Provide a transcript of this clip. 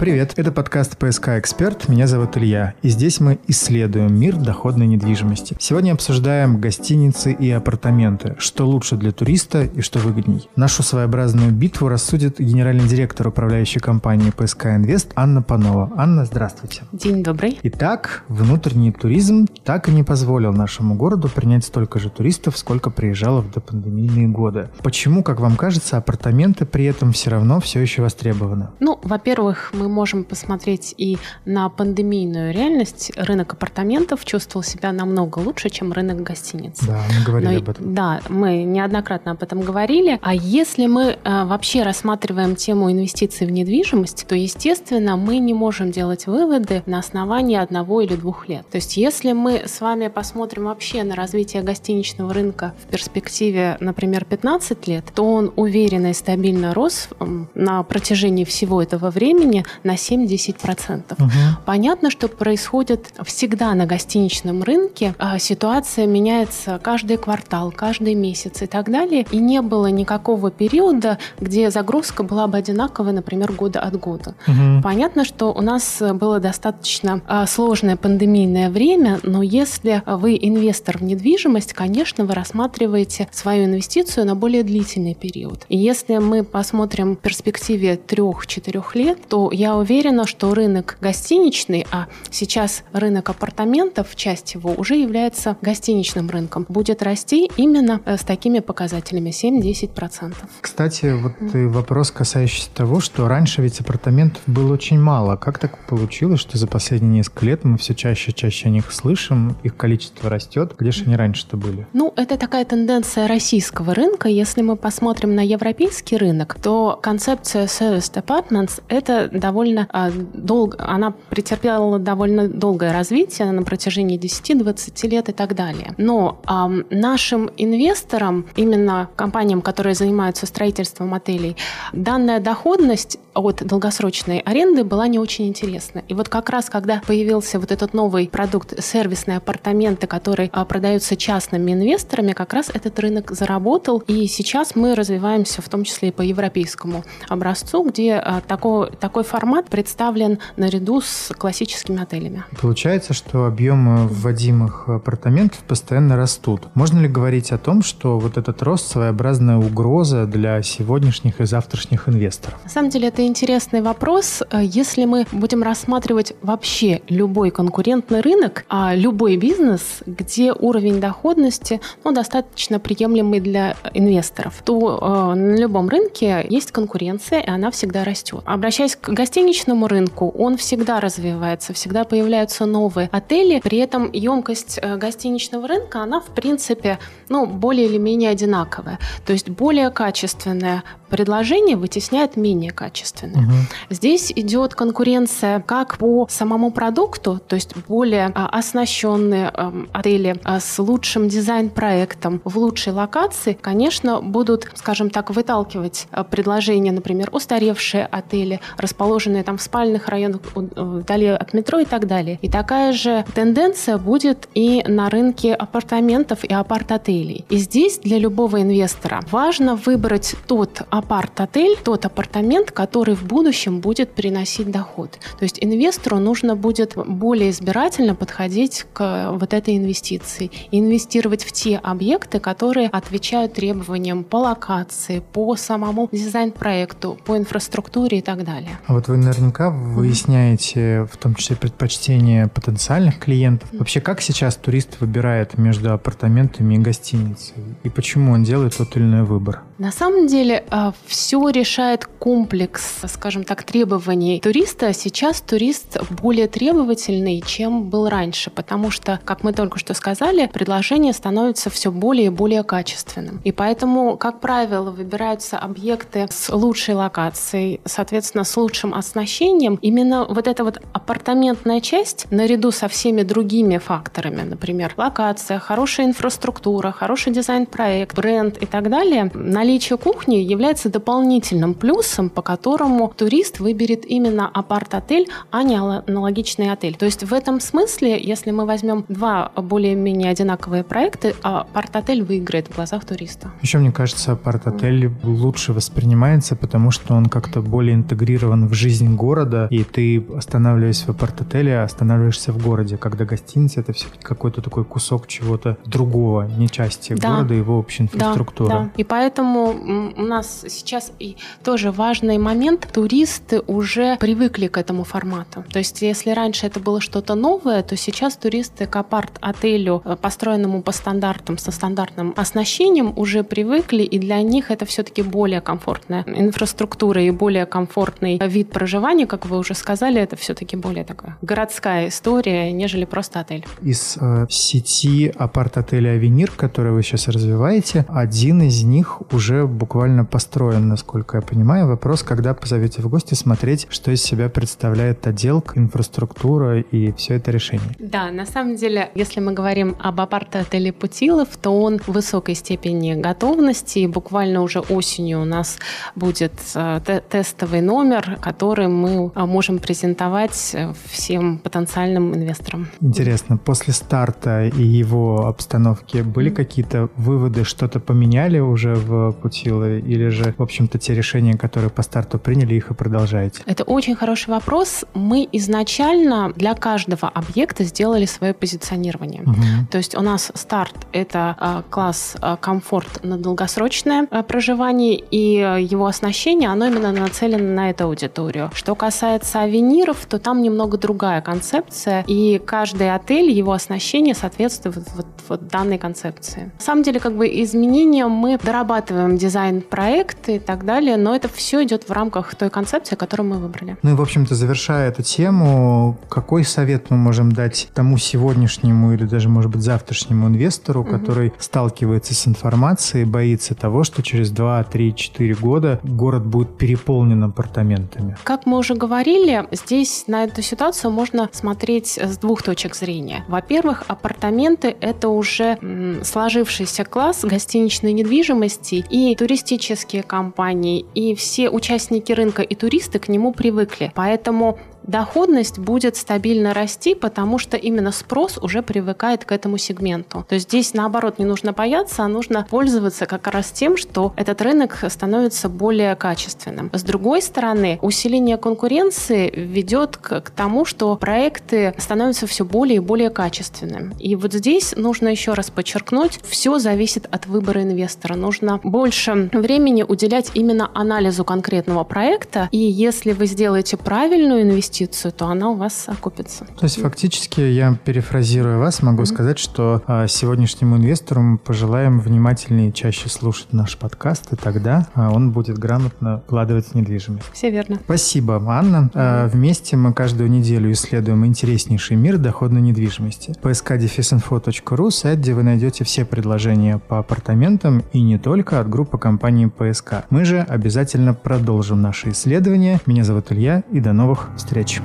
Привет, это подкаст «ПСК Эксперт», меня зовут Илья, и здесь мы исследуем мир доходной недвижимости. Сегодня обсуждаем гостиницы и апартаменты, что лучше для туриста и что выгодней. Нашу своеобразную битву рассудит генеральный директор управляющей компании «ПСК Инвест» Анна Панова. Анна, здравствуйте. День добрый. Итак, внутренний туризм так и не позволил нашему городу принять столько же туристов, сколько приезжало в допандемийные годы. Почему, как вам кажется, апартаменты при этом все равно все еще востребованы? Ну, во-первых, мы можем посмотреть и на пандемийную реальность. Рынок апартаментов чувствовал себя намного лучше, чем рынок гостиниц. Да, мы говорили Но, об этом. Да, мы неоднократно об этом говорили. А если мы э, вообще рассматриваем тему инвестиций в недвижимость, то, естественно, мы не можем делать выводы на основании одного или двух лет. То есть, если мы с вами посмотрим вообще на развитие гостиничного рынка в перспективе, например, 15 лет, то он уверенно и стабильно рос на протяжении всего этого времени на 7-10%. Угу. Понятно, что происходит всегда на гостиничном рынке. А ситуация меняется каждый квартал, каждый месяц и так далее. И не было никакого периода, где загрузка была бы одинаковой, например, года от года. Угу. Понятно, что у нас было достаточно а, сложное пандемийное время, но если вы инвестор в недвижимость, конечно, вы рассматриваете свою инвестицию на более длительный период. И если мы посмотрим в перспективе 3-4 лет, то я уверена, что рынок гостиничный, а сейчас рынок апартаментов, часть его уже является гостиничным рынком, будет расти именно э, с такими показателями 7-10%. Кстати, вот mm. вопрос, касающийся того, что раньше ведь апартаментов было очень мало. Как так получилось, что за последние несколько лет мы все чаще и чаще о них слышим, их количество растет? Где же они раньше-то были? Ну, это такая тенденция российского рынка. Если мы посмотрим на европейский рынок, то концепция service apartments – это довольно а, долго, она претерпела довольно долгое развитие на протяжении 10-20 лет и так далее. Но а, нашим инвесторам, именно компаниям, которые занимаются строительством отелей, данная доходность от долгосрочной аренды была не очень интересна. И вот как раз, когда появился вот этот новый продукт сервисные апартаменты, которые а, продаются частными инвесторами, как раз этот рынок заработал. И сейчас мы развиваемся в том числе и по европейскому образцу, где а, такой, такой формат представлен наряду с классическими отелями. Получается, что объемы вводимых апартаментов постоянно растут. Можно ли говорить о том, что вот этот рост своеобразная угроза для сегодняшних и завтрашних инвесторов? На самом деле это интересный вопрос. Если мы будем рассматривать вообще любой конкурентный рынок, а любой бизнес, где уровень доходности ну, достаточно приемлемый для инвесторов, то э, на любом рынке есть конкуренция, и она всегда растет. Обращаясь к гостиничным гостиничному рынку он всегда развивается, всегда появляются новые отели. При этом емкость э, гостиничного рынка, она в принципе ну, более или менее одинаковая. То есть более качественное предложение вытесняет менее качественное. Угу. Здесь идет конкуренция как по самому продукту, то есть более а, оснащенные а, отели а, с лучшим дизайн-проектом в лучшей локации, конечно, будут, скажем так, выталкивать а, предложения, например, устаревшие отели, расположенные там в спальных районах вдали от метро и так далее. И такая же тенденция будет и на рынке апартаментов и апарт-отелей. И здесь для любого инвестора важно выбрать тот апарт-отель, тот апартамент, который в будущем будет приносить доход. То есть инвестору нужно будет более избирательно подходить к вот этой инвестиции инвестировать в те объекты, которые отвечают требованиям по локации, по самому дизайн-проекту, по инфраструктуре и так далее. А вот вы наверняка выясняете в том числе предпочтения потенциальных клиентов. Вообще, как сейчас турист выбирает между апартаментами и гостиницей? И почему он делает тот или иной выбор? На самом деле, а, все решает комплекс, скажем так, требований туриста. Сейчас турист более требовательный, чем был раньше, потому что, как мы только что сказали, предложение становится все более и более качественным. И поэтому, как правило, выбираются объекты с лучшей локацией, соответственно, с лучшим оснащением. Именно вот эта вот апартаментная часть, наряду со всеми другими факторами, например, локация, хорошая инфраструктура, хороший дизайн-проект, бренд и так далее, наличие кухни является дополнительным плюсом, по которому турист выберет именно апарт-отель, а не аналогичный отель. То есть в этом смысле, если мы возьмем два более-менее одинаковые проекты, апарт-отель выиграет в глазах туриста. Еще мне кажется, апарт-отель лучше воспринимается, потому что он как-то более интегрирован в жизнь жизнь города, и ты, останавливаясь в апарт-отеле, останавливаешься в городе, когда гостиница — это все-таки какой-то такой кусок чего-то другого, не части да. города, его общей инфраструктуры. Да, да. И поэтому у нас сейчас и тоже важный момент. Туристы уже привыкли к этому формату. То есть если раньше это было что-то новое, то сейчас туристы к апарт-отелю, э, построенному по стандартам, со стандартным оснащением, уже привыкли, и для них это все-таки более комфортная инфраструктура и более комфортный вид проживания, как вы уже сказали, это все-таки более такая городская история, нежели просто отель. Из э, сети апарт-отеля «Авенир», который вы сейчас развиваете, один из них уже буквально построен, насколько я понимаю. Вопрос, когда позовете в гости смотреть, что из себя представляет отделка, инфраструктура и все это решение. Да, на самом деле, если мы говорим об апарт-отеле «Путилов», то он в высокой степени готовности. И буквально уже осенью у нас будет э, тестовый номер, который мы э, можем презентовать э, всем потенциальным инвесторам. Интересно, после старта и его обстановки были какие-то выводы, что-то поменяли уже в Путилове или же, в общем-то, те решения, которые по старту приняли, их и продолжаете? Это очень хороший вопрос. Мы изначально для каждого объекта сделали свое позиционирование. Угу. То есть у нас старт — это а, класс а, комфорт на долгосрочное а, проживание, и его оснащение, оно именно нацелено на эту аудиторию. Что касается авениров, то там немного другая концепция, и каждый отель, его оснащение соответствует вот, вот данной концепции. На самом деле, как бы изменения мы дорабатываем дизайн-проекты и так далее, но это все идет в рамках той концепции, которую мы выбрали. Ну и, в общем-то, завершая эту тему, какой совет мы можем дать тому сегодняшнему или даже, может быть, завтрашнему инвестору, угу. который сталкивается с информацией, боится того, что через 2, 3, 4 года город будет переполнен апартаментами? Как мы уже говорили, здесь на эту ситуацию можно смотреть с двух точек зрения. Во-первых, апартаменты – это уже сложившийся класс гостиничной недвижимости, и туристические компании, и все участники рынка и туристы к нему привыкли. Поэтому доходность будет стабильно расти, потому что именно спрос уже привыкает к этому сегменту. То есть здесь, наоборот, не нужно бояться, а нужно пользоваться как раз тем, что этот рынок становится более качественным. С другой стороны, усиление конкуренции ведет к, к тому, что проекты становятся все более и более качественными. И вот здесь нужно еще раз подчеркнуть, все зависит от выбора инвестора. Нужно больше времени уделять именно анализу конкретного проекта, и если вы сделаете правильную инвестицию, инвестицию, то она у вас окупится. То есть фактически, я перефразируя вас, могу mm-hmm. сказать, что а, сегодняшнему инвестору мы пожелаем внимательнее чаще слушать наш подкаст, и тогда а, он будет грамотно вкладывать в недвижимость. Все верно. Спасибо, Анна. Mm-hmm. А, вместе мы каждую неделю исследуем интереснейший мир доходной недвижимости. pskdefisinfo.ru сайт, где вы найдете все предложения по апартаментам и не только от группы компании ПСК. Мы же обязательно продолжим наше исследование. Меня зовут Илья, и до новых встреч. Встреч!